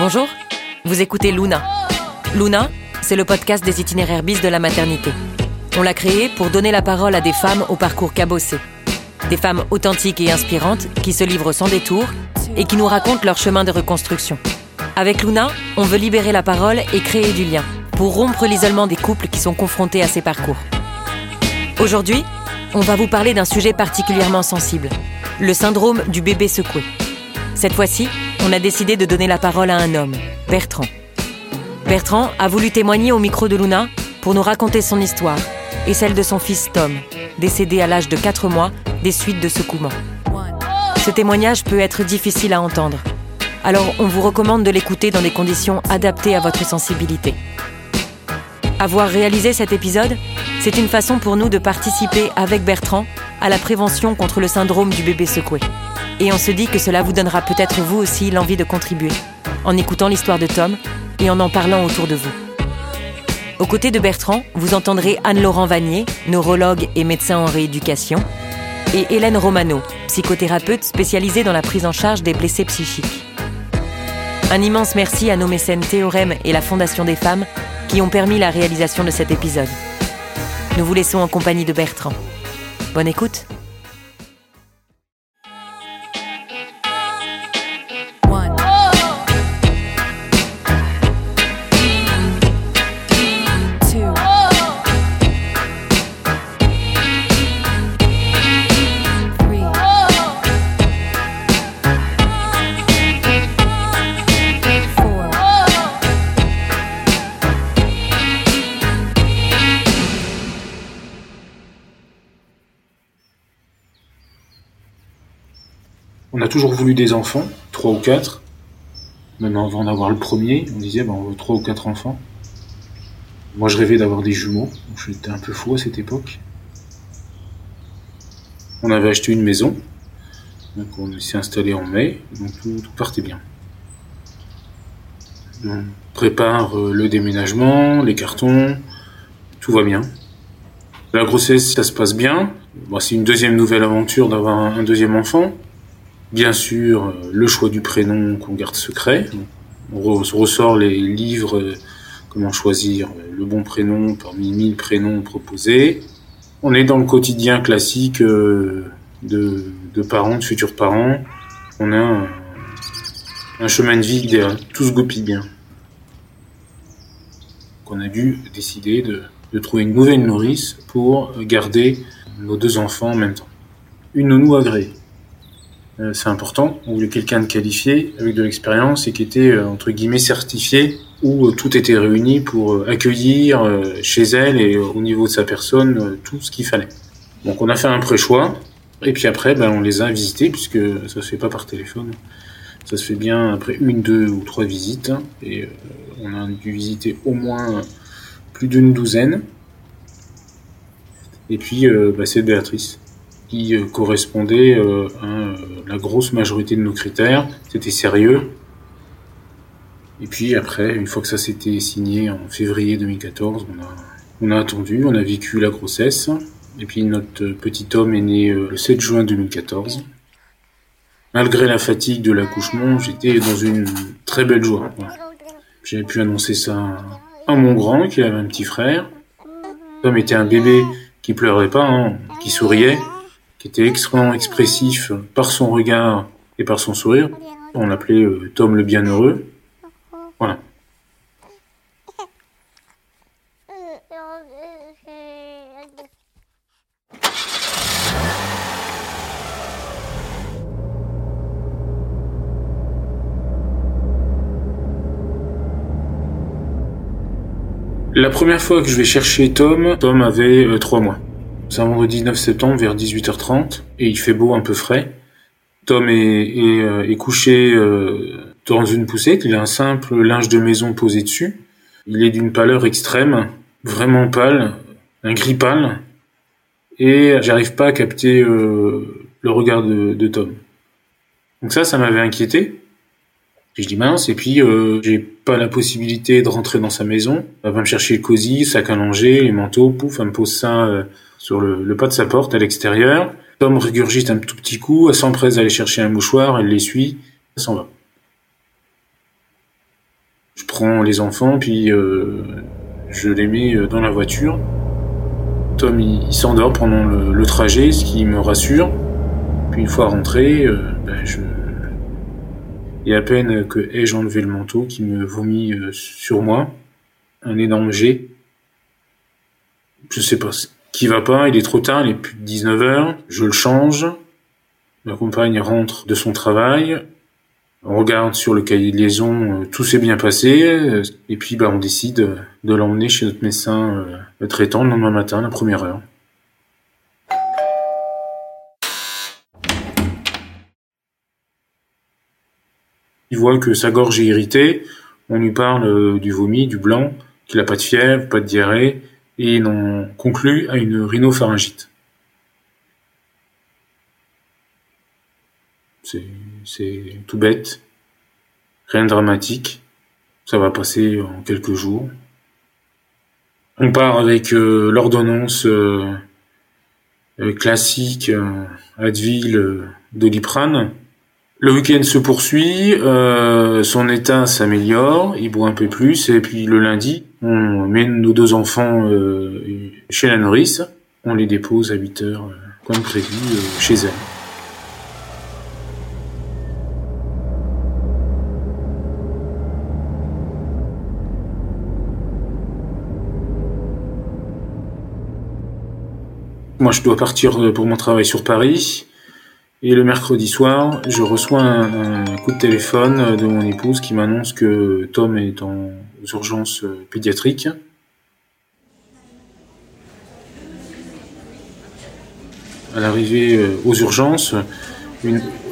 Bonjour, vous écoutez Luna. Luna, c'est le podcast des itinéraires bis de la maternité. On l'a créé pour donner la parole à des femmes au parcours cabossé. Des femmes authentiques et inspirantes qui se livrent sans détour et qui nous racontent leur chemin de reconstruction. Avec Luna, on veut libérer la parole et créer du lien pour rompre l'isolement des couples qui sont confrontés à ces parcours. Aujourd'hui, on va vous parler d'un sujet particulièrement sensible, le syndrome du bébé secoué. Cette fois-ci, on a décidé de donner la parole à un homme, Bertrand. Bertrand a voulu témoigner au micro de Luna pour nous raconter son histoire et celle de son fils Tom, décédé à l'âge de 4 mois des suites de secouement. Ce témoignage peut être difficile à entendre, alors on vous recommande de l'écouter dans des conditions adaptées à votre sensibilité. Avoir réalisé cet épisode, c'est une façon pour nous de participer avec Bertrand à la prévention contre le syndrome du bébé secoué. Et on se dit que cela vous donnera peut-être vous aussi l'envie de contribuer, en écoutant l'histoire de Tom et en en parlant autour de vous. Aux côtés de Bertrand, vous entendrez Anne-Laurent Vanier, neurologue et médecin en rééducation, et Hélène Romano, psychothérapeute spécialisée dans la prise en charge des blessés psychiques. Un immense merci à nos mécènes Théorème et la Fondation des femmes qui ont permis la réalisation de cet épisode. Nous vous laissons en compagnie de Bertrand. Bonne écoute toujours voulu des enfants, trois ou quatre. Même avant d'avoir le premier, on disait ben, on veut trois ou quatre enfants. Moi, je rêvais d'avoir des jumeaux. J'étais un peu fou à cette époque. On avait acheté une maison. Donc, on s'est installé en mai. Donc, tout, partait bien. On prépare euh, le déménagement, les cartons. Tout va bien. La grossesse, ça se passe bien. Bon, c'est une deuxième nouvelle aventure d'avoir un deuxième enfant. Bien sûr, euh, le choix du prénom qu'on garde secret. On re- ressort les livres, euh, comment choisir euh, le bon prénom parmi 1000 prénoms proposés. On est dans le quotidien classique de, parents, de futurs parents. On a un, chemin de vie idéal. Tout se goupille bien. Qu'on a dû décider de, de trouver une nouvelle nourrice pour garder nos deux enfants en même temps. Une nounou agréée. Euh, c'est important. On voulait quelqu'un de qualifié, avec de l'expérience et qui était euh, entre guillemets certifié, où euh, tout était réuni pour accueillir chez elle et au niveau de sa personne tout ce qu'il fallait. Donc on a fait un pré-choix et puis après ben, on les a visités puisque ça se fait pas par téléphone. Ça se fait bien après une, deux ou trois visites et on a dû visiter au moins plus d'une douzaine. Et puis bah, c'est Béatrice qui euh, correspondait euh, à euh, la grosse majorité de nos critères. C'était sérieux. Et puis après, une fois que ça s'était signé en février 2014, on a, on a attendu, on a vécu la grossesse. Et puis notre petit homme est né le 7 juin 2014. Malgré la fatigue de l'accouchement, j'étais dans une très belle joie. J'avais pu annoncer ça à mon grand, qui avait un petit frère. Tom était un bébé qui pleurait pas, hein, qui souriait qui était extrêmement expressif par son regard et par son sourire. On l'appelait euh, Tom le Bienheureux. Voilà. La première fois que je vais chercher Tom, Tom avait euh, trois mois. C'est un vendredi 9 septembre vers 18h30 et il fait beau, un peu frais. Tom est, euh, couché euh, dans une poussette. Il a un simple linge de maison posé dessus. Il est d'une pâleur extrême, vraiment pâle, un gris pâle. Et j'arrive pas à capter euh, le regard de, Tom. Donc ça, ça m'avait inquiété. Et je dis mince, et puis j'ai pas la possibilité de rentrer dans sa maison. Elle va me chercher le cosy, sac à langer, les manteaux, pouf, elle me pose ça sur le, pas de sa porte à l'extérieur. Tom régurgite un tout petit coup, elle s'empresse d'aller chercher un mouchoir, elle l'essuie, elle s'en va. Je prends les enfants, puis euh, je les mets euh, dans la voiture. Tom, il, s'endort pendant le, trajet, ce qui me rassure. Puis une fois rentré, euh, ben, je... Et à peine que ai-je enlevé le manteau qui me vomit sur moi, un énorme jet. Je sais pas qui va pas, il est trop tard, il est plus de 19h, je le change. Ma compagne rentre de son travail, on regarde sur le cahier de liaison, euh, tout s'est bien passé, euh, et puis bah, on décide de l'emmener chez notre médecin euh, traitant le lendemain matin, la première heure. Il voit que sa gorge est irritée, on lui parle du vomi, du blanc, qu'il n'a pas de fièvre, pas de diarrhée, et on conclut à une rhinopharyngite. C'est tout bête, rien de dramatique, ça va passer en quelques jours. On part avec euh, l'ordonnance euh, euh, classique Advil Doliprane. Le week-end se poursuit, son état s'améliore, il boit un peu plus, et puis le lundi, on mène nos deux enfants chez la nourrice, on les dépose à 8 heures comme prévu chez elle. Moi, je dois partir euh, pour mon travail sur Paris. Et le mercredi soir, je reçois un, coup de téléphone de mon épouse qui m'annonce que Tom est en urgence euh, pédiatrique. À l'arrivée euh, aux urgences,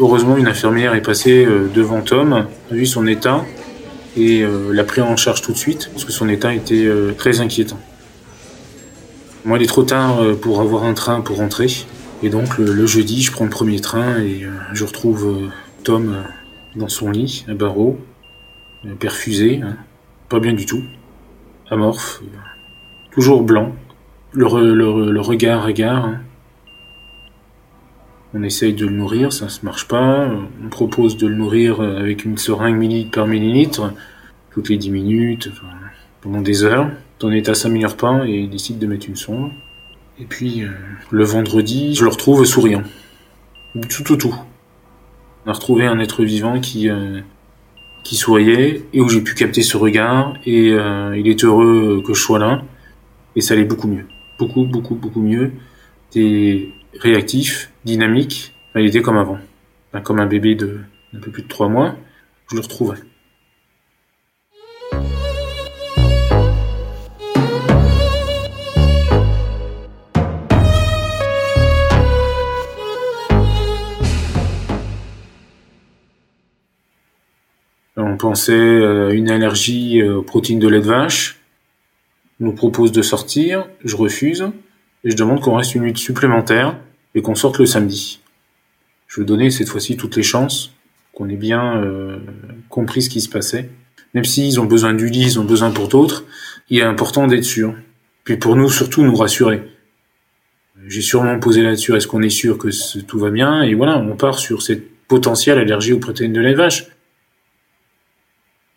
heureusement, une infirmière est passée devant Tom, a vu son état et l'a pris en charge tout de suite parce que son état était très inquiétant. Moi, il est trop tard euh, pour avoir un train pour rentrer. Et donc, le, jeudi, je prends le premier train et euh, je retrouve euh, Tom dans son lit, à barreau, perfusé, hein. Pas bien du tout, amorphe, toujours blanc, le, regard regard. Hein. On essaye de le nourrir, ça ne marche pas. On propose de le nourrir avec une seringue millilitre par millilitre, toutes les 10 minutes, pendant des heures. Ton état s'améliore pas et il décide de mettre une sonde. Et puis, euh, le vendredi, je le retrouve souriant. Tout, tout, tout. On a retrouvé un être vivant qui, euh, qui souriait et où j'ai pu capter ce regard et euh, il est heureux que je sois là et ça allait beaucoup mieux. Beaucoup, beaucoup, beaucoup mieux. T'es réactif, dynamique. il était comme avant. comme un bébé de un peu plus de trois mois. Je le retrouvais. On pensait à une allergie euh, aux protéines de lait de vache. Nous propose de sortir, je refuse, et je demande qu'on reste une nuit supplémentaire et qu'on sorte le samedi. Je veux donner cette fois-ci toutes les chances, qu'on ait bien euh, compris ce qui se passait. Même s'ils ont besoin du lit, ils ont besoin pour d'autres, il est important d'être sûr. Puis pour nous, surtout, nous rassurer. J'ai sûrement posé là-dessus, est-ce qu'on est sûr que tout va bien? Et voilà, on part sur cette potentielle allergie aux protéines de lait de vache.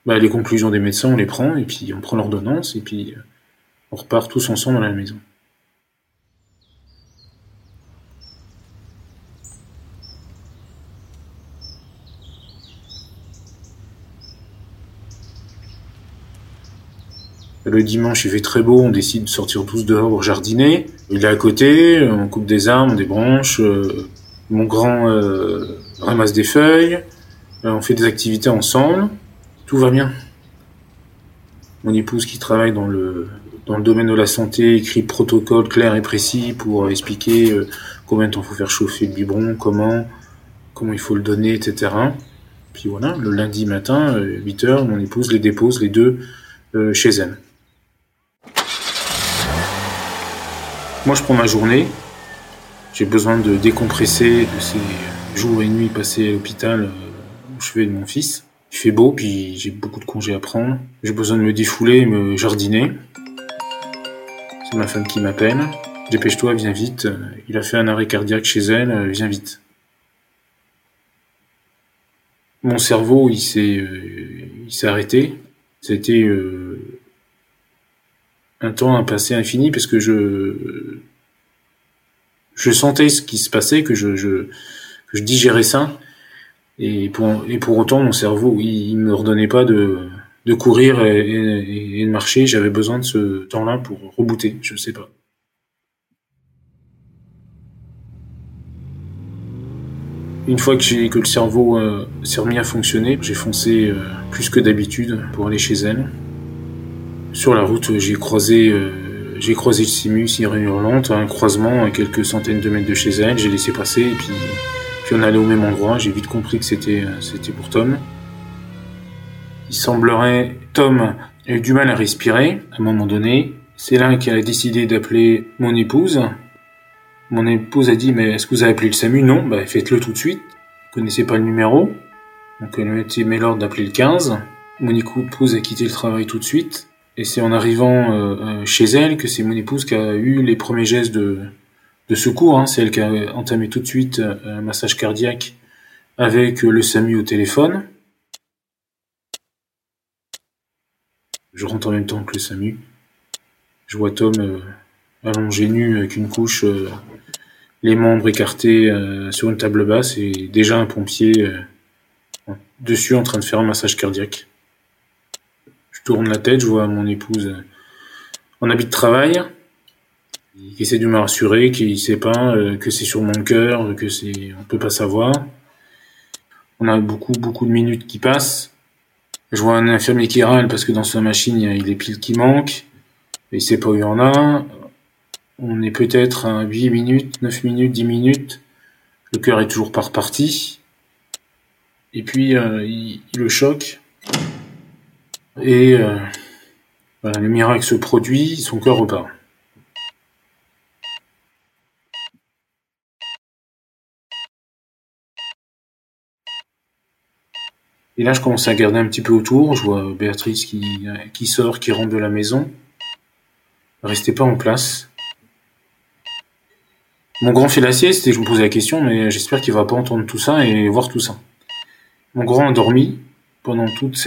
Bah, les conclusions des médecins, on les prend, et puis on prend l'ordonnance, et puis euh, on repart tous ensemble à la maison. Le dimanche, il fait très beau, on décide de sortir tous dehors pour jardiner. Il est à côté, on coupe des arbres, des branches. Euh, mon grand euh, ramasse des feuilles. on fait des activités ensemble. Tout va bien. Mon épouse qui travaille dans le, domaine de la santé écrit protocole clair et précis pour expliquer euh, combien de temps faut faire chauffer le biberon, comment, comment il faut le donner, etc. Puis voilà, le lundi matin, 8 euh, mon épouse les dépose les deux euh, chez elle. Moi, je prends ma journée. J'ai besoin de décompresser de ces jours et nuits passés à l'hôpital au chevet de mon fils. Il fait beau, puis j'ai beaucoup de congés à prendre. J'ai besoin de me défouler me jardiner. C'est ma femme qui m'appelle. Dépêche-toi, viens vite. Il a fait un arrêt cardiaque chez elle, viens vite. Mon cerveau, il s'est, euh, il s'est arrêté. C'était euh, un temps, un passé infini, parce que je, je sentais ce qui se passait, que je, que je digérais ça. Et pour, et pour autant, mon cerveau, il, ne me redonnait pas de, de courir et, et, et de marcher. J'avais besoin de ce temps-là pour rebooter, je sais pas. Une fois que, que le cerveau euh, s'est remis à fonctionner, j'ai foncé euh, plus que d'habitude pour aller chez elle. Sur la route, j'ai croisé, euh, j'ai croisé le Simus, Sirène Hurlante, un croisement à quelques centaines de mètres de chez elle. J'ai laissé passer et puis, on allait au même endroit. J'ai vite compris que c'était, c'était pour Tom. Il semblerait Tom a eu du mal à respirer à un moment donné. C'est là qu'il a décidé d'appeler mon épouse mon épouse a dit, mais est-ce que vous avez appelé le SAMU? Non, bah faites-le tout de suite. Vous connaissez pas le numéro. Donc elle m'a mis l'ordre d'appeler le 15. Mon épouse a quitté le travail tout de suite. Et c'est en arrivant euh, euh, chez elle que c'est mon épouse qui a eu les premiers gestes de, de secours. Hein. C'est elle qui a entamé tout de suite euh, un massage cardiaque avec le SAMU au téléphone. Je rentre en même temps que le SAMU. Je vois Tom allongé nu avec une couche les membres écartés euh, sur une table basse et déjà un pompier euh, dessus en train de faire un massage cardiaque. Je tourne la tête, je vois mon épouse euh, en habit de travail, qui essaie de me rassurer, qui sait pas que c'est sur mon cœur, que c'est, on peut pas savoir. On a beaucoup, beaucoup de minutes qui passent. Je vois un infirmier qui râle parce que dans sa machine, il y a des piles qui manquent. Il sait pas où il y en a. On est peut-être à 8 minutes, 9 minutes, 10 minutes. Le cœur est toujours pas reparti. Et puis, euh, il, le choque. Et euh, voilà, le miracle se produit, son cœur repart. Et là, je commence à regarder un petit peu autour. Je vois Béatrice qui, qui sort, qui rentre de la maison. Restez pas en place. Mon grand fait la sieste et je me posais la question, mais j'espère qu'il va pas entendre tout ça et voir tout ça. Mon grand a dormi pendant toutes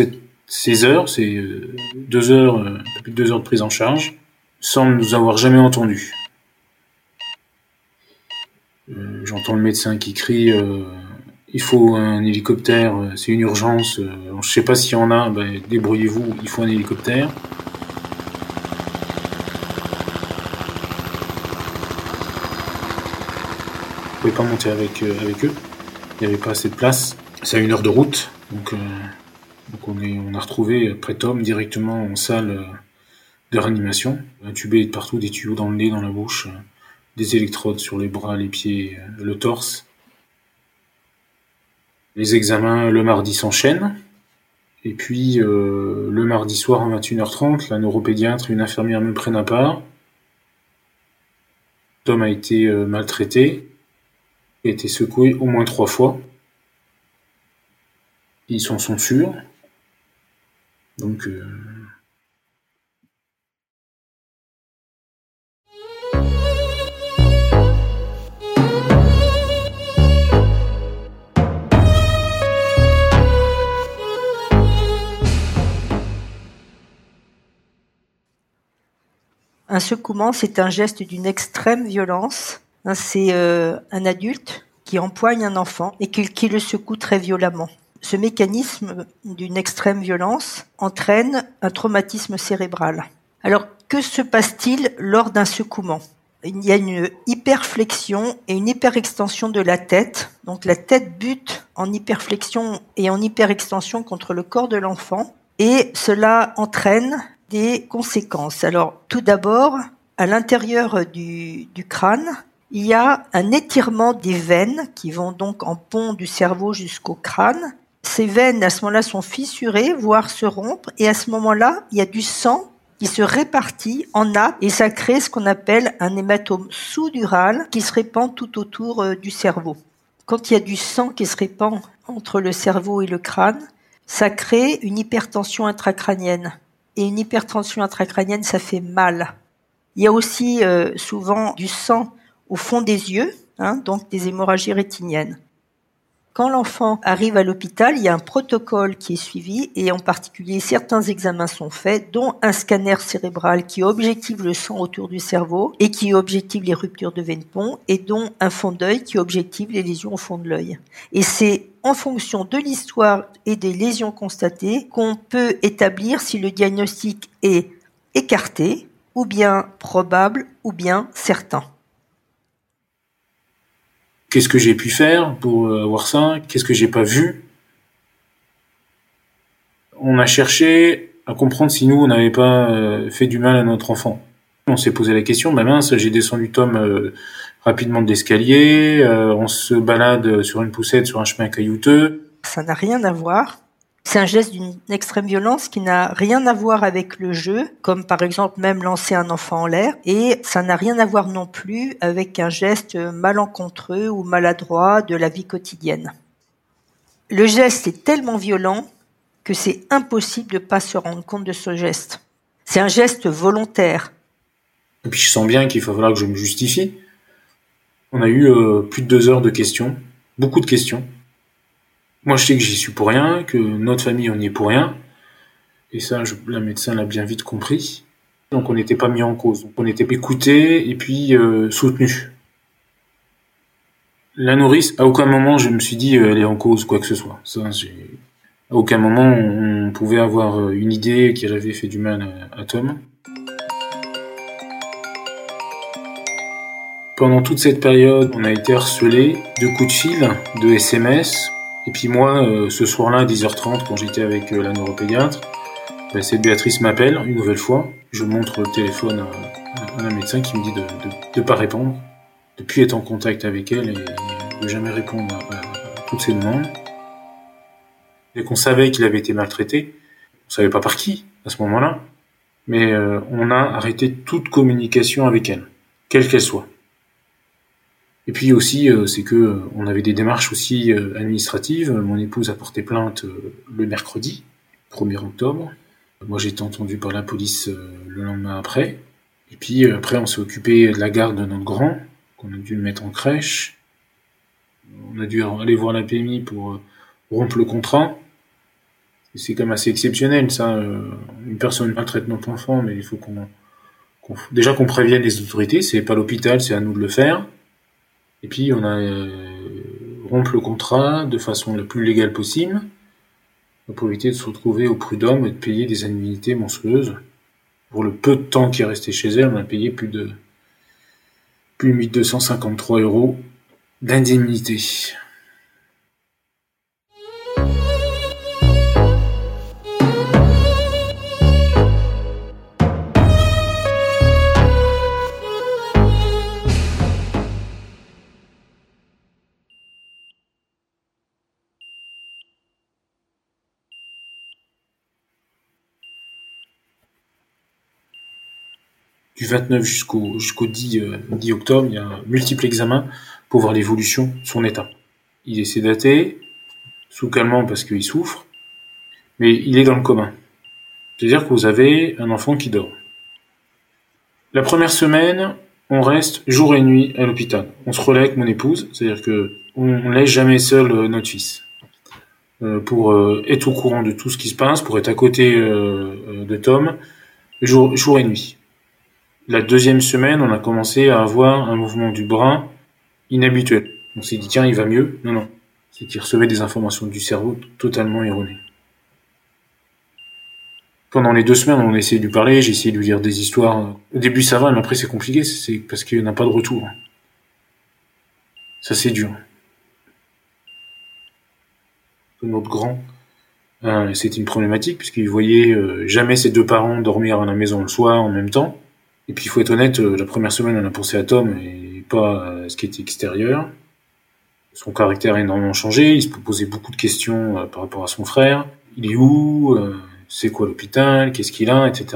ces heures, ces euh, deux heures, euh, de deux heures de prise en charge, sans nous avoir jamais entendus. Euh, j'entends le médecin qui crie il faut un hélicoptère, c'est une urgence. je sais pas s'il y en a, ben, débrouillez-vous, il faut un hélicoptère. pouvais pas monter avec, euh, avec eux. Il n'y avait pas assez de place. C'est à une heure de route. Donc, euh, on, est, on a retrouvé Tom directement en salle euh, de réanimation. Intubé de partout, des tuyaux dans le nez, dans la bouche, des électrodes sur les bras, les pieds, le torse. Les examens le mardi s'enchaînent. Et puis le mardi soir à 21h30, la neuropédiatre et une infirmière me prennent à part. Tom a été maltraité a été secoué au moins trois fois. Ils s'en sont sûrs. Donc, euh, secouement, c'est un geste d'une extrême violence Hein, c'est euh, un adulte qui empoigne un enfant et qui, le secoue très violemment. Ce mécanisme d'une extrême violence entraîne un traumatisme cérébral. Alors, que se passe-t-il lors d'un secouement? Il y a une hyperflexion et une hyperextension de la tête. Donc, la tête bute en hyperflexion et en hyperextension contre le corps de l'enfant. Et cela entraîne des conséquences. Alors, tout d'abord, à l'intérieur du, crâne, il y a un étirement des veines qui vont donc en pont du cerveau jusqu'au crâne. Ces veines, à ce moment-là, sont fissurées, voire se rompre, et à ce moment-là, il y a du sang qui se répartit en nappe et ça crée ce qu'on appelle un hématome sous-dural qui se répand tout autour euh, du cerveau. Quand il y a du sang qui se répand entre le cerveau et le crâne, ça crée une hypertension intracrânienne. Et une hypertension intracrânienne, ça fait mal. Il y a aussi euh, souvent du sang au fond des yeux, hein, donc des hémorragies rétiniennes. Quand l'enfant arrive à l'hôpital, il y a un protocole qui est suivi et en particulier certains examens sont faits, dont un scanner cérébral qui objective le sang autour du cerveau et qui objective les ruptures de veine pont et dont un fond d'œil qui objective les lésions au fond de l'œil. Et c'est en fonction de l'histoire et des lésions constatées qu'on peut établir si le diagnostic est écarté ou bien probable ou bien certain. Qu'est-ce que j'ai pu faire pour euh, avoir ça? Qu'est-ce que j'ai pas vu? On a cherché à comprendre si nous, on n'avait pas euh, fait du mal à notre enfant. On s'est posé la question, bah mince, j'ai descendu Tom euh, rapidement de l'escalier, on se balade sur une poussette sur un chemin caillouteux. Ça n'a rien à voir c'est un geste d'une extrême violence qui n'a rien à voir avec le jeu, comme par exemple même lancer un enfant en l'air, et ça n'a rien à voir non plus avec un geste malencontreux ou maladroit de la vie quotidienne. Le geste est tellement violent que c'est impossible de ne pas se rendre compte de ce geste. C'est un geste volontaire. Et puis je sens bien qu'il va falloir que je me justifie. On a eu euh, plus de deux heures de questions, beaucoup de questions. Moi, je sais que j'y suis pour rien, que notre famille, on y est pour rien. Et ça, la médecin l'a bien vite compris. Donc, on n'était pas mis en cause. On était écouté et puis euh, soutenu. La nourrice, à aucun moment, je me suis dit, euh, elle est en cause, quoi que ce soit. Ça, à aucun moment, on, pouvait avoir euh, une idée qu'elle avait fait du mal à, à Tom. Pendant toute cette période, on a été harcelé de coups de fil, de SMS, et puis moi, euh, ce soir-là, à 10h30, quand j'étais avec euh, la neuropédiatre, bah, cette Béatrice m'appelle une nouvelle fois. Je montre le téléphone à, un médecin qui me dit de ne pas répondre, de plus être en contact avec elle et de jamais répondre à, toutes ses demandes. Et qu'on savait qu'il avait été maltraité, on savait pas par qui à ce moment-là, mais euh, on a arrêté toute communication avec elle, quelle qu'elle soit. Et puis aussi, euh, c'est que euh, on avait des démarches aussi euh, administratives. Mon épouse a porté plainte le mercredi, 1er octobre. Moi, j'ai été entendu par la police le lendemain après. Et puis après, on s'est occupé de la garde de notre grand, qu'on a dû le mettre en crèche. On a dû aller voir la PMI pour rompre le contrat. C'est quand même assez exceptionnel, ça. Une personne maltraite notre enfant, mais il faut qu'on, déjà qu'on prévienne les autorités. C'est pas l'hôpital, c'est à nous de le faire. Et puis on a euh, rompre le contrat de façon la plus légale possible pour éviter de se retrouver au prud'homme et de payer des annuités monstrueuses. Pour le peu de temps qui est resté chez elle, on a payé plus de plus de 1253 euros d'indemnité. Du 29 jusqu'au jusqu'au 10, 10 euh, octobre, il y a un multiple examen pour voir l'évolution son état. Il est sédaté, sous calmant parce qu'il souffre, mais il est dans le commun. C'est-à-dire que vous avez un enfant qui dort. La première semaine, on reste jour et nuit à l'hôpital. On se relaie avec mon épouse, c'est-à-dire que on, laisse jamais seul euh, notre fils. Euh, pour être au courant de tout ce qui se passe, pour être à côté de Tom, jour, jour et nuit. La deuxième semaine, on a commencé à avoir un mouvement du bras inhabituel. On s'est dit, tiens, il va mieux. Non, non. C'est qu'il recevait des informations du cerveau totalement erronées. Pendant les deux semaines, on a essayé de lui parler, j'ai essayé de lui dire des histoires. Au début, ça va, mais après, c'est compliqué, c'est parce qu'il n'a pas de retour. Ça, c'est dur. Notre grand, euh, c'était une problématique, puisqu'il voyait euh, jamais ses deux parents dormir à la maison le soir en même temps. Et puis il faut être honnête, euh, la première semaine on a pensé à Tom et pas à ce qui était extérieur. Son caractère a énormément changé, il se posait beaucoup de questions euh, par rapport à son frère. Il est où euh, C'est quoi l'hôpital Qu'est-ce qu'il a Etc.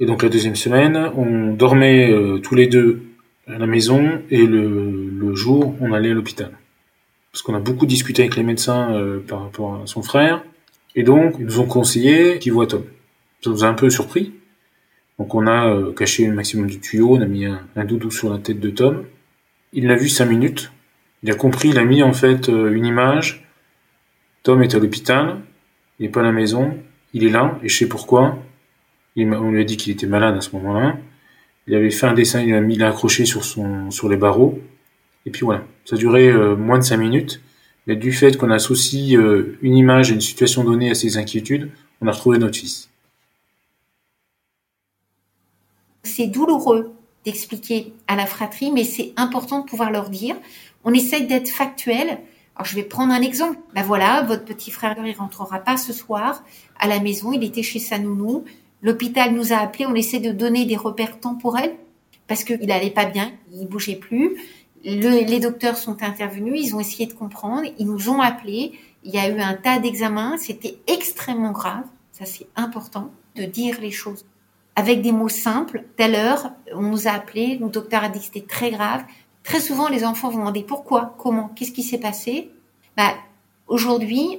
Et donc la deuxième semaine, on dormait tous les deux à la maison et le, jour, on allait à l'hôpital. Parce qu'on a beaucoup discuté avec les médecins par rapport à son frère. Et donc, ils nous ont conseillé qu'il voit Tom. Ça nous a un peu surpris, donc on a euh, caché le maximum du tuyau, on a mis un, doudou sur la tête de Tom. Il l'a vu cinq minutes, Il a compris, il a mis en fait euh, une image. Tom est à l'hôpital, il n'est pas à la maison, il est là, et je sais pourquoi. on lui a dit qu'il était malade à ce moment-là. Il avait fait un dessin, il a mis, l'accroché sur son, sur les barreaux. Et puis voilà. Ça a duré euh, moins de cinq minutes. Mais du fait qu'on associe une image et une situation donnée à ses inquiétudes, on a retrouvé notre fils. C'est douloureux d'expliquer à la fratrie, mais c'est important de pouvoir leur dire. On essaye d'être factuel. Alors je vais prendre un exemple. Ben voilà, votre petit frère il rentrera pas ce soir à la maison. Il était chez sa nounou. L'hôpital nous a appelés. On essaie de donner des repères temporels parce qu'il allait pas bien, il bougeait plus. les docteurs sont intervenus. Ils ont essayé de comprendre. Ils nous ont appelés. Il y a eu un tas d'examens. C'était extrêmement grave. Ça c'est important de dire les choses avec des mots simples. Telle heure, on nous a appelé, le docteur a dit que c'était très grave. Très souvent, les enfants vont demander pourquoi, comment, qu'est-ce qui s'est passé. Bah, aujourd'hui,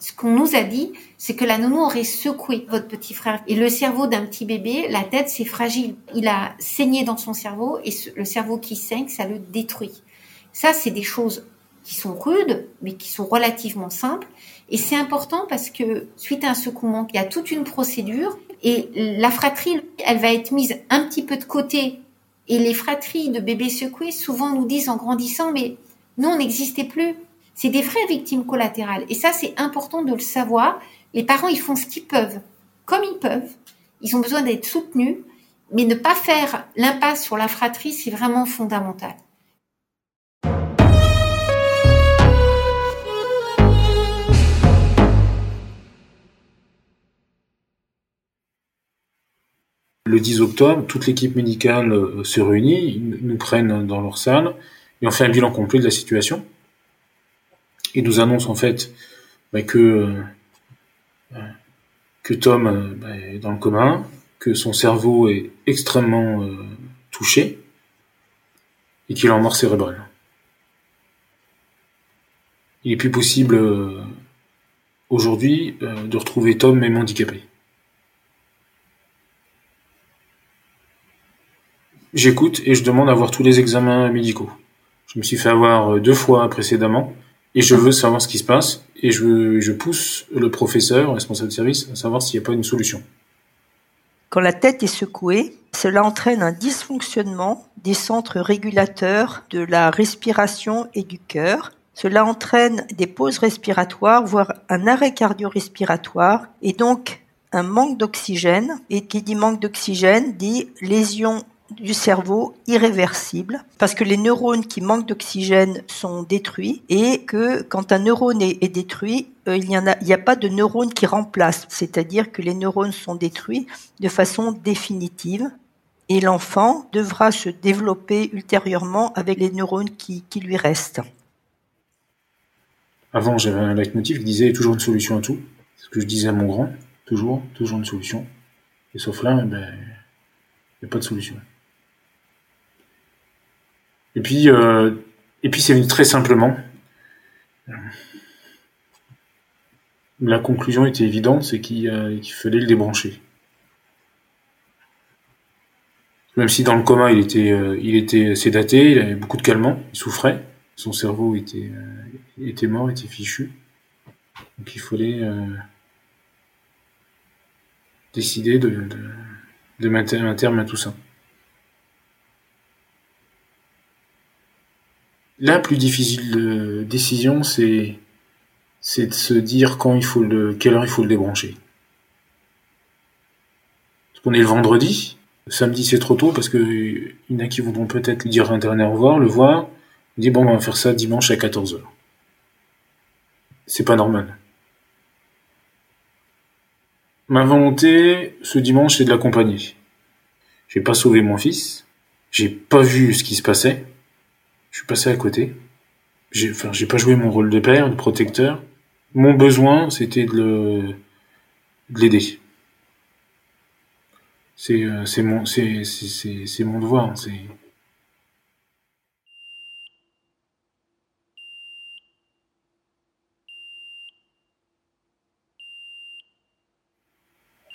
ce qu'on nous a dit, c'est que la nounou aurait secoué votre petit frère. Et le cerveau d'un petit bébé, la tête, c'est fragile. Il a saigné dans son cerveau et le cerveau qui saigne, ça le détruit. Ça, c'est des choses qui sont rudes, mais qui sont relativement simples. Et c'est important parce que suite à un secouement, il y a toute une procédure et la fratrie, elle va être mise un petit peu de côté. Et les fratries de bébés secoués souvent nous disent en grandissant, mais nous, on n'existait plus. C'est des vraies victimes collatérales. Et ça, c'est important de le savoir. Les parents, ils font ce qu'ils peuvent, comme ils peuvent. Ils ont besoin d'être soutenus, mais ne pas faire l'impasse sur la fratrie, c'est vraiment fondamental. Le 10 octobre, toute l'équipe médicale euh, se réunit, ils nous prennent dans leur salle et on fait un bilan complet de la situation. Ils nous annoncent en fait bah, que, euh, que Tom euh, bah, est dans le commun, que son cerveau est extrêmement touché et qu'il a en mort cérébrale. Il est plus possible aujourd'hui de retrouver Tom même handicapé. J'écoute et je demande à voir tous les examens médicaux. Je me suis fait avoir euh, deux fois précédemment et je veux savoir ce qui se passe et je, je pousse le professeur, responsable de service, à savoir s'il n'y a pas une solution. Quand la tête est secouée, cela entraîne un dysfonctionnement des centres régulateurs de la respiration et du cœur. Cela entraîne des pauses respiratoires, voire un arrêt cardio-respiratoire et donc un manque d'oxygène. Et qui dit manque d'oxygène dit lésion du cerveau irréversible parce que les neurones qui manquent d'oxygène sont détruits et que quand un neurone est, détruit, euh, il n'y a, pas de neurones qui remplacent, c'est-à-dire que les neurones sont détruits de façon définitive et l'enfant devra se développer ultérieurement avec les neurones qui, lui restent. Avant, j'avais un leitmotiv qui disait toujours une solution à tout. C'est ce que je disais à mon grand, toujours, toujours une solution. Et sauf là, ben, il n'y a pas de solution. Et puis, euh, et puis c'est venu très simplement. La conclusion était évidente, c'est qu'il euh, fallait le débrancher. Même si dans le coma, il était, euh, il était sédaté, il avait beaucoup de calmants, il souffrait, son cerveau était, était mort, était fichu. Donc il fallait décider de, de, de mettre un terme à tout ça. La plus difficile décision, c'est de se dire quand il faut le, quelle heure il faut le débrancher. Parce qu'on est le vendredi, samedi c'est trop tôt parce que il y en a qui voudront peut-être dire un dernier au revoir, le voir, on dit bon on va faire ça dimanche à 14h. C'est pas normal. Ma volonté ce dimanche c'est de l'accompagner. J'ai pas sauvé mon fils, j'ai pas vu ce qui se passait, je suis passé à côté. J'ai, enfin, j'ai pas joué mon rôle de père, de protecteur. Mon besoin, c'était de le, de l'aider. C'est, euh, c'est mon, c'est, c'est, c'est mon devoir. C'est.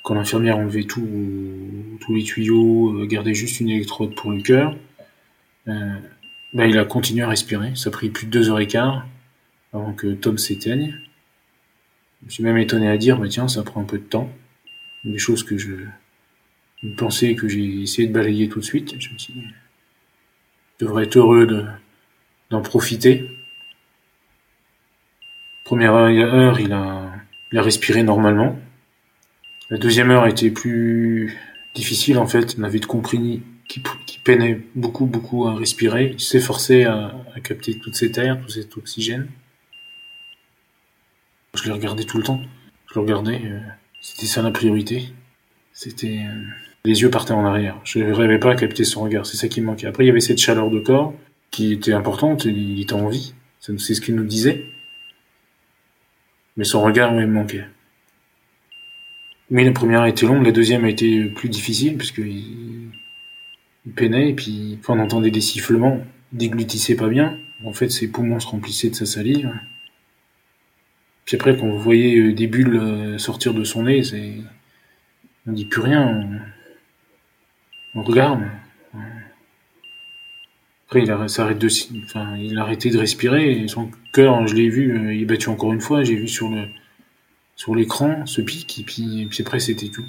Quand l'infirmière enlevait tous les tuyaux, euh, gardait juste une électrode pour le cœur, euh, Ben, il a continué à respirer. Ça a pris plus de deux heures et quart avant que Tom s'éteigne. Je suis même étonné à dire, bah tiens, ça prend un peu de temps. Des choses que je pensais que j'ai essayé de balayer tout de suite. Je me suis dit, je devrais être heureux de, d'en profiter. Première heure, il a, il a respiré normalement. La deuxième heure été plus difficile en fait. On avait compris qui, qui peinait beaucoup, beaucoup à respirer. Il s'efforçait à, à capter toute cette air, tout cet oxygène. Je l'ai regardé tout le temps. Je le regardais. Euh, c'était ça la priorité. C'était euh, les yeux partaient en arrière. Je ne rêvais pas à capter son regard. C'est ça qui me manquait. Après, il y avait cette chaleur de corps qui était importante. Il était en vie. C'est ce qu'il nous disait. Mais son regard, il me manquait. Mais la première a été longue, la deuxième a été plus difficile puisque il, il peinait et puis on entendait des sifflements, il déglutissait pas bien. En fait, ses poumons se remplissaient de sa salive. Puis après, quand vous voyez euh, des bulles euh, sortir de son nez, c'est... on dit plus rien, on, regarde. Après, il a, de, enfin, il arrêté de respirer son cœur, je l'ai vu, euh, il est battu encore une fois. J'ai vu sur le, sur l'écran ce pic et puis, et puis après, c'était tout.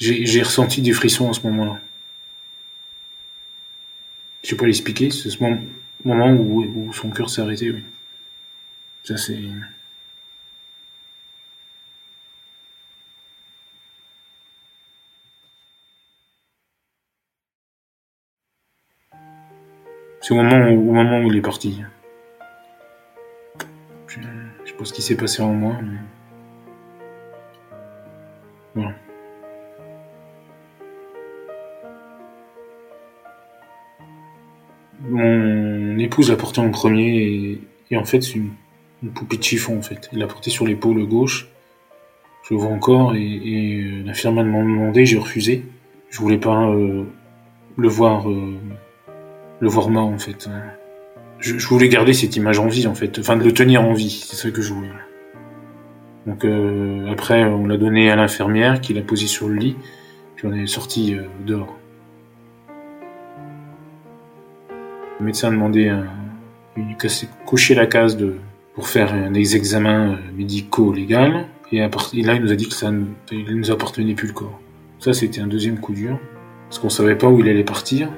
J'ai ressenti des frissons à ce moment-là. Je sais pas l'expliquer, c'est ce moment, moment où, où son cœur s'est arrêté, oui. Ça, c'est. C'est au moment, où, au moment où il est parti. Je, je sais pas ce qui s'est passé en moi, mais. Voilà. Mon épouse l'a porté en premier et, en fait c'est une, poupée de chiffon en fait. Il l'a porté sur l'épaule gauche. Je le vois encore et, et euh, l'infirmière m'a demandé, j'ai refusé. Je voulais pas euh, le voir euh, le voir mort en fait. Je, voulais garder cette image en vie en fait, enfin de le tenir en vie, c'est ça que je voulais. Donc après on l'a donné à l'infirmière qui l'a posé sur le lit, puis on est sorti dehors. Le médecin a demandé un, cocher la case de, pour faire des examens euh, médicaux légaux. Et, là, il nous a dit que ça ne nous appartenait plus le corps. Ça, c'était un deuxième coup dur. Parce qu'on savait pas où il allait partir.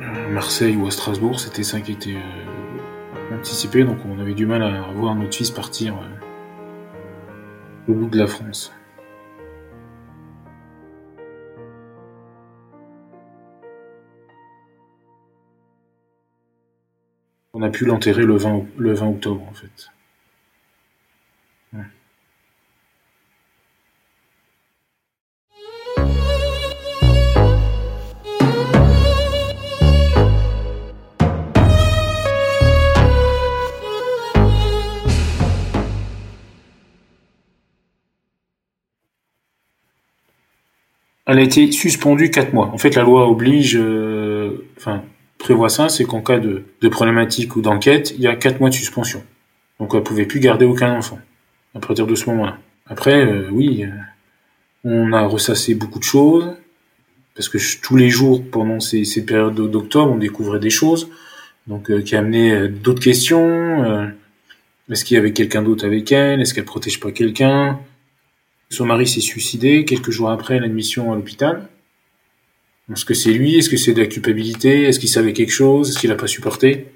À Marseille ou à Strasbourg, c'était ça qui était euh, anticipé. Donc on avait du mal à voir notre fils partir euh, au bout de la France. On a pu l'enterrer le 20, le 20 octobre, en fait. Elle a été suspendue quatre mois. En fait, la loi oblige, euh, enfin, prévoit ça, c'est qu'en cas de, de problématique ou d'enquête, il y a quatre mois de suspension. Donc elle pouvait plus garder aucun enfant à partir de ce moment-là. Après, euh, oui, euh, on a ressassé beaucoup de choses parce que tous les jours pendant ces, ces périodes d'octobre, on découvrait des choses, donc euh, qui amenaient d'autres questions. Est-ce qu'il y avait quelqu'un d'autre avec elle Est-ce qu'elle protège pas quelqu'un? Son mari s'est suicidé quelques jours après l'admission à l'hôpital. Est-ce que c'est lui? Est-ce que c'est de la culpabilité? Est-ce qu'il savait quelque chose? Est-ce qu'il n'a pas supporté?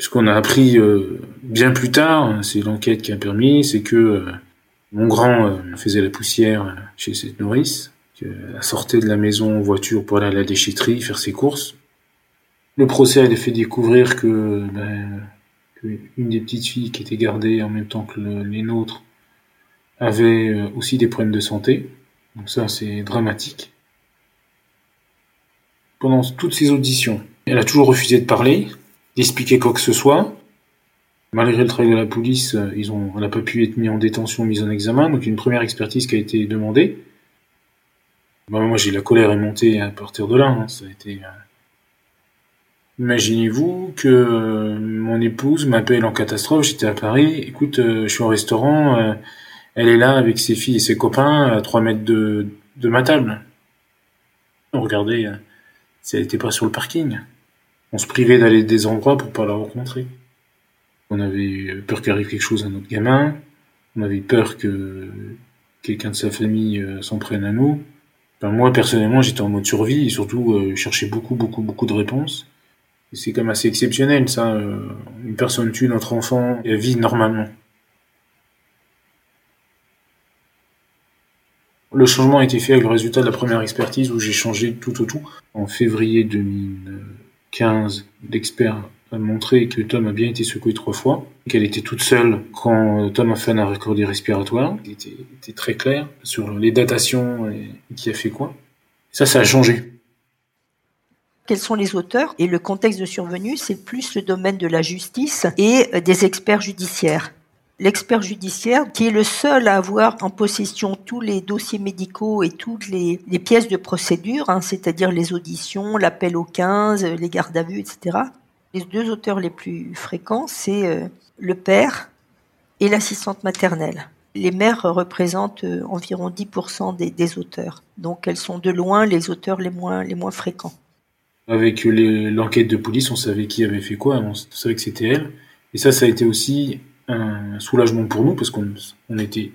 Ce qu'on a appris euh, bien plus tard, hein, c'est l'enquête qui a permis, c'est que euh, mon grand euh, faisait la poussière chez cette nourrice, qu'elle sortait de la maison en voiture pour aller à la déchetterie, faire ses courses. Le procès a fait découvrir que, ben, une des petites filles qui était gardée en même temps que les nôtres avait aussi des problèmes de santé. Donc ça, c'est dramatique pendant toutes ces auditions. Elle a toujours refusé de parler, d'expliquer quoi que ce soit. Malgré le travail de la police, euh, ils ont, elle n'a pas pu être mis en détention, mise en examen. Donc une première expertise qui a été demandée. Bah, moi, j'ai la colère est montée à partir de là. Hein. Ça a été. Euh, imaginez-vous que euh, mon épouse m'appelle en catastrophe. J'étais à Paris. Écoute, je suis au restaurant. elle est là avec ses filles et ses copains à 3 mètres de, de ma table. Euh, si elle n'était pas sur le parking. On se privait d'aller des endroits pour pas la rencontrer. On avait peur qu'arrive quelque chose à notre gamin. On avait peur que quelqu'un de sa famille euh, s'en prenne à nous. moi, personnellement, j'étais en mode survie et surtout, euh, cherchais beaucoup, beaucoup, beaucoup de réponses. C'est même assez exceptionnel, ça. une personne tue notre enfant et elle vit normalement. Le changement a été fait avec le résultat de la première expertise où j'ai changé tout au tout. En février 2015, l'expert a montré que Tom a bien été secoué trois fois, qu'elle était toute seule quand Tom a fait un arrêt respiratoire. Il était, très clair sur les datations et qui a fait quoi. Ça, ça a changé. Quels sont les auteurs Et le contexte de survenue, c'est plus le domaine de la justice et des experts judiciaires l'expert judiciaire qui est le seul à avoir en possession tous les dossiers médicaux et toutes les, pièces de procédure, hein, c'est-à-dire les auditions, l'appel au 15, les gardes à vue, etc. Les deux auteurs les plus fréquents, c'est euh, le père et l'assistante maternelle. Les mères représentent euh, environ 10% des, des, auteurs. Donc elles sont de loin les auteurs les moins, les moins fréquents. Avec l'enquête de police, on savait qui avait fait quoi, on savait que c'était elle. Et ça, ça a été aussi un soulagement pour nous parce qu'on on était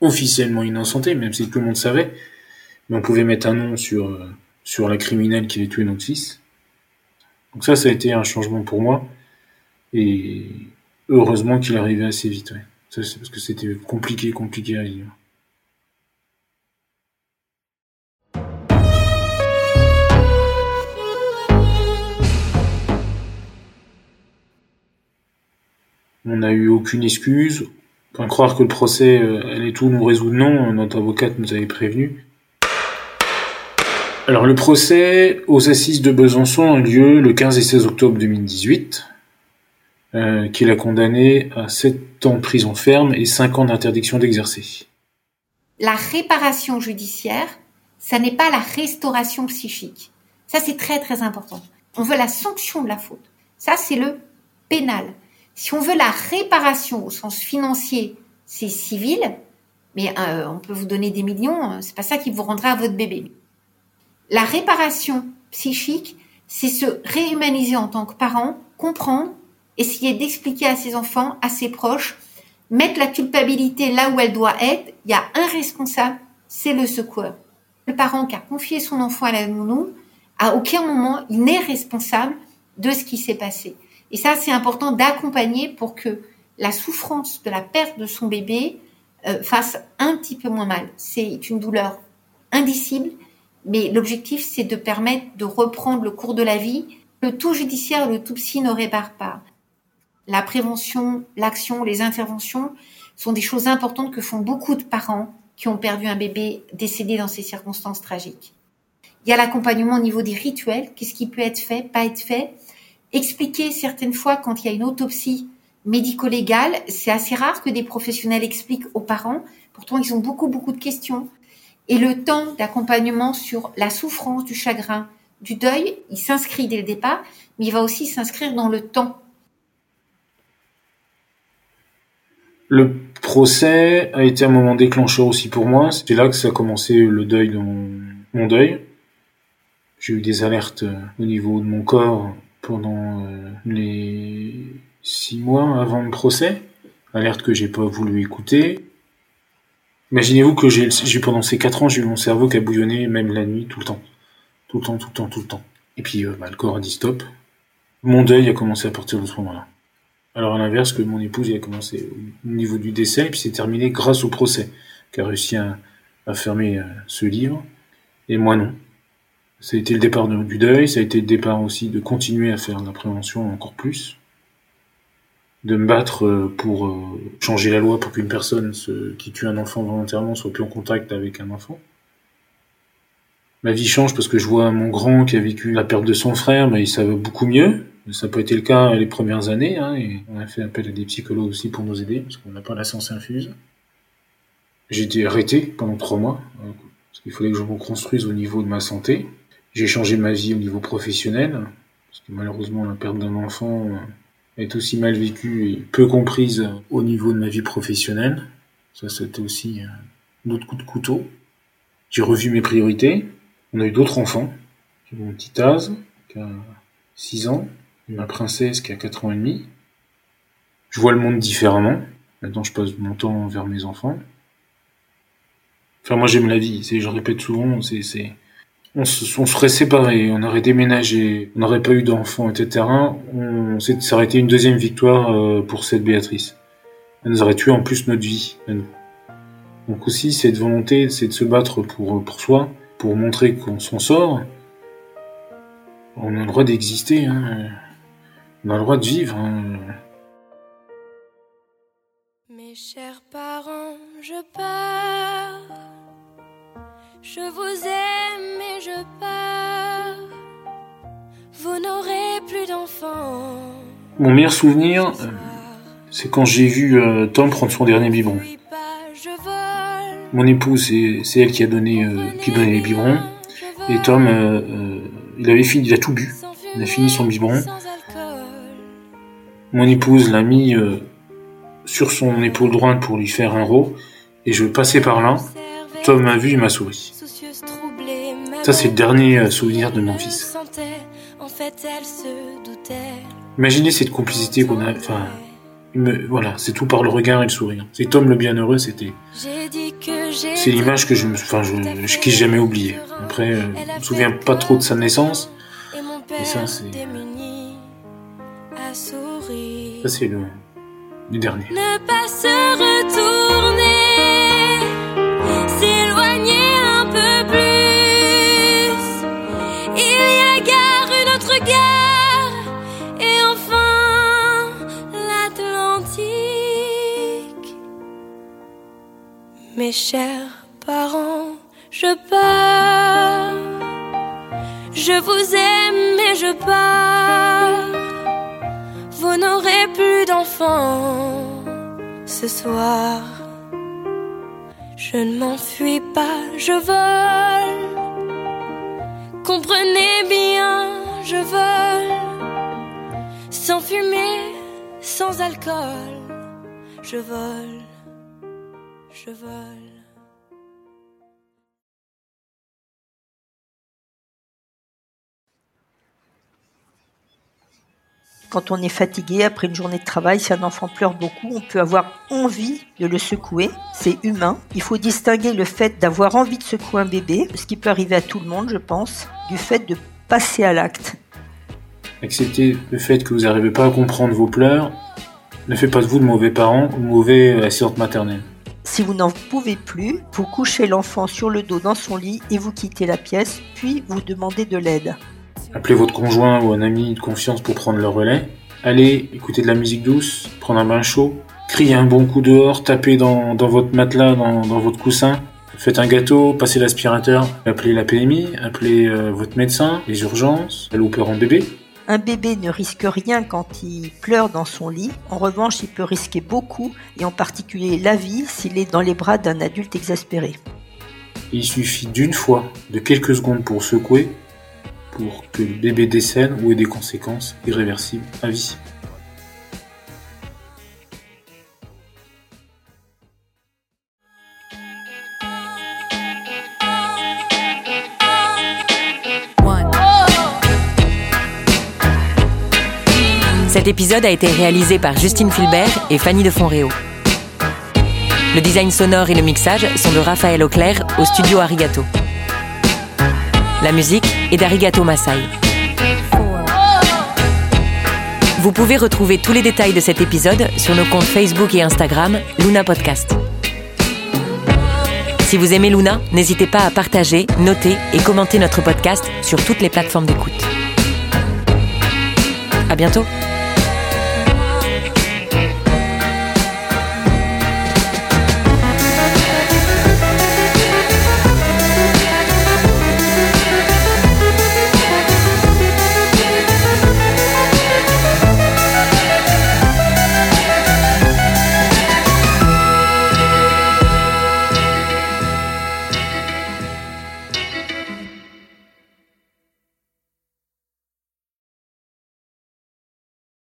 officiellement innocenté, même si tout le monde savait. Mais on pouvait mettre un nom sur, euh, sur la criminelle qui avait tué notre fils. Donc ça, ça a été un changement pour moi. Et heureusement qu'il arrivait assez vite. Ouais. Ça, parce que c'était compliqué, compliqué à vivre. On n'a eu aucune excuse. Enfin, croire que le procès euh, allait tout nous résoudre, non. Notre avocate nous avait prévenu. Alors, le procès aux assises de Besançon a lieu le 15 et 16 octobre 2018, euh, qui l'a condamné à 7 ans de prison ferme et 5 ans d'interdiction d'exercer. La réparation judiciaire, ça n'est pas la restauration psychique. Ça, c'est très très important. On veut la sanction de la faute. Ça, c'est le pénal. Si on veut la réparation au sens financier, c'est civil, mais euh, on peut vous donner des millions, hein, c'est pas ça qui vous rendra à votre bébé. La réparation psychique, c'est se réhumaniser en tant que parent, comprendre, essayer d'expliquer à ses enfants, à ses proches, mettre la culpabilité là où elle doit être. Il y a un responsable, c'est le secoueur. Le parent qui a confié son enfant à la nounou, à aucun moment il n'est responsable de ce qui s'est passé. Et ça, c'est important d'accompagner pour que la souffrance de la perte de son bébé euh, fasse un petit peu moins mal. C'est une douleur indicible, mais l'objectif, c'est de permettre de reprendre le cours de la vie. Le tout judiciaire, le tout psy ne répare pas. La prévention, l'action, les interventions sont des choses importantes que font beaucoup de parents qui ont perdu un bébé décédé dans ces circonstances tragiques. Il y a l'accompagnement au niveau des rituels, qu'est-ce qui peut être fait, pas être fait? Expliquer certaines fois quand il y a une autopsie médico-légale, c'est assez rare que des professionnels expliquent aux parents. Pourtant, ils ont beaucoup, beaucoup de questions. Et le temps d'accompagnement sur la souffrance, du chagrin, du deuil, il s'inscrit dès le départ, mais il va aussi s'inscrire dans le temps. Le procès a été un moment déclencheur aussi pour moi. C'était là que ça a commencé le deuil dans mon deuil. J'ai eu des alertes au niveau de mon corps pendant euh, les six mois avant le procès, alerte que j'ai pas voulu écouter. Imaginez-vous que j'ai, pendant ces quatre ans, j'ai eu mon cerveau qui a bouillonné même la nuit, tout le temps. Tout le temps, tout le temps, tout le temps. Et puis, euh, bah, le corps a dit stop. Mon deuil a commencé à partir de ce moment-là. Alors, à l'inverse, que mon épouse, il a commencé au niveau du décès, et puis c'est terminé grâce au procès, qui a réussi à, fermer euh, ce livre. Et moi, non. Ça a été le départ du deuil, ça a été le départ aussi de continuer à faire de la prévention encore plus, de me battre euh, pour euh, changer la loi pour qu'une personne qui tue un enfant volontairement soit plus en contact avec un enfant. Ma vie change parce que je vois mon grand qui a vécu la perte de son frère, mais il savait beaucoup mieux. Ça n'a pas été le cas les premières années, hein, et on a fait appel à des psychologues aussi pour nous aider, parce qu'on n'a pas la science infuse. J'ai été arrêté pendant trois mois, euh, parce qu'il fallait que je me reconstruise au niveau de ma santé. J'ai changé ma vie au niveau professionnel, parce que malheureusement la perte d'un enfant est aussi mal vécue et peu comprise au niveau de ma vie professionnelle. Ça, c'était aussi un autre coup de couteau. J'ai revu mes priorités. On a eu d'autres enfants. J'ai mon petit Az, qui a 6 ans, et ma princesse, qui a 4 ans et demi. Je vois le monde différemment. Maintenant, je passe mon temps vers mes enfants. Enfin, moi, j'aime la vie. C'est, je répète souvent, c'est, on se, on serait séparés, on aurait déménagé, on n'aurait pas eu d'enfants, etc. On, ça aurait été une deuxième victoire euh, pour cette Béatrice. Elle nous aurait tué en plus notre vie, à nous. Donc aussi, cette volonté, c'est de se battre pour, pour soi, pour montrer qu'on s'en sort. On a le droit d'exister, hein. on a le droit de vivre. Hein. Mes chers parents, je pars. Je vous aime et je pars. Vous n'aurez plus d'enfants. Mon meilleur souvenir, euh, c'est quand j'ai vu euh, Tom prendre son dernier biberon. Mon épouse, c'est elle qui a donné, euh, qui donnait les biberons. Et Tom, il avait fini, il a tout bu. Il a fini son biberon. Mon épouse l'a mis sur son épaule droite pour lui faire un rot. Et je passais par là. Tom m'a vu, il m'a souri. Ça, c'est le dernier souvenir de mon fils. Imaginez cette complicité qu'on a. Enfin, voilà, c'est tout par le regard et le sourire. C'est Tom le bienheureux, c'était. C'est l'image que je me, enfin, je, je jamais oubliée. Après, euh, je me souviens pas trop de sa naissance. Et ça, c'est. Ça, c'est le, le dernier. Ne pas se retourner, et enfin l'Atlantique. Mes chers parents, je pars. Je vous aime et je pars. Vous n'aurez plus d'enfants ce soir. Je ne m'enfuis pas, je vole. Comprenez bien, je vole. Sans fumée, sans alcool. Je vole, je vole. Quand on est fatigué après une journée de travail, si un enfant pleure beaucoup, on peut avoir envie de le secouer. C'est humain. Il faut distinguer le fait d'avoir envie de secouer un bébé, ce qui peut arriver à tout le monde, je pense, du fait de passer à l'acte. Accepter le fait que vous n'arrivez pas à comprendre vos pleurs ne fait pas de vous de mauvais parents ou mauvais assistante maternelle. Si vous n'en pouvez plus, vous couchez l'enfant sur le dos dans son lit et vous quittez la pièce, puis vous demandez de l'aide. Appelez votre conjoint ou un ami de confiance pour prendre le relais. Allez écouter de la musique douce, prendre un bain chaud, criez un bon coup dehors, tapez dans, votre matelas, dans, votre coussin, faites un gâteau, passez l'aspirateur, appelez la PMI, appelez euh, votre médecin, les urgences, allez en bébé. Un bébé ne risque rien quand il pleure dans son lit. En revanche, il peut risquer beaucoup, et en particulier la vie, s'il est dans les bras d'un adulte exaspéré. Il suffit d'une fois, de quelques secondes pour secouer, pour que le bébé décède ou ait des conséquences irréversibles à vie. Cet épisode a été réalisé par Justine Filbert et Fanny de Fonréau. Le design sonore et le mixage sont de Raphaël Auclair au studio Arigato. La musique est d'Arigato Masai. Vous pouvez retrouver tous les détails de cet épisode sur nos comptes Facebook et Instagram Luna Podcast. Si vous aimez Luna, n'hésitez pas à partager, noter et commenter notre podcast sur toutes les plateformes d'écoute. À bientôt!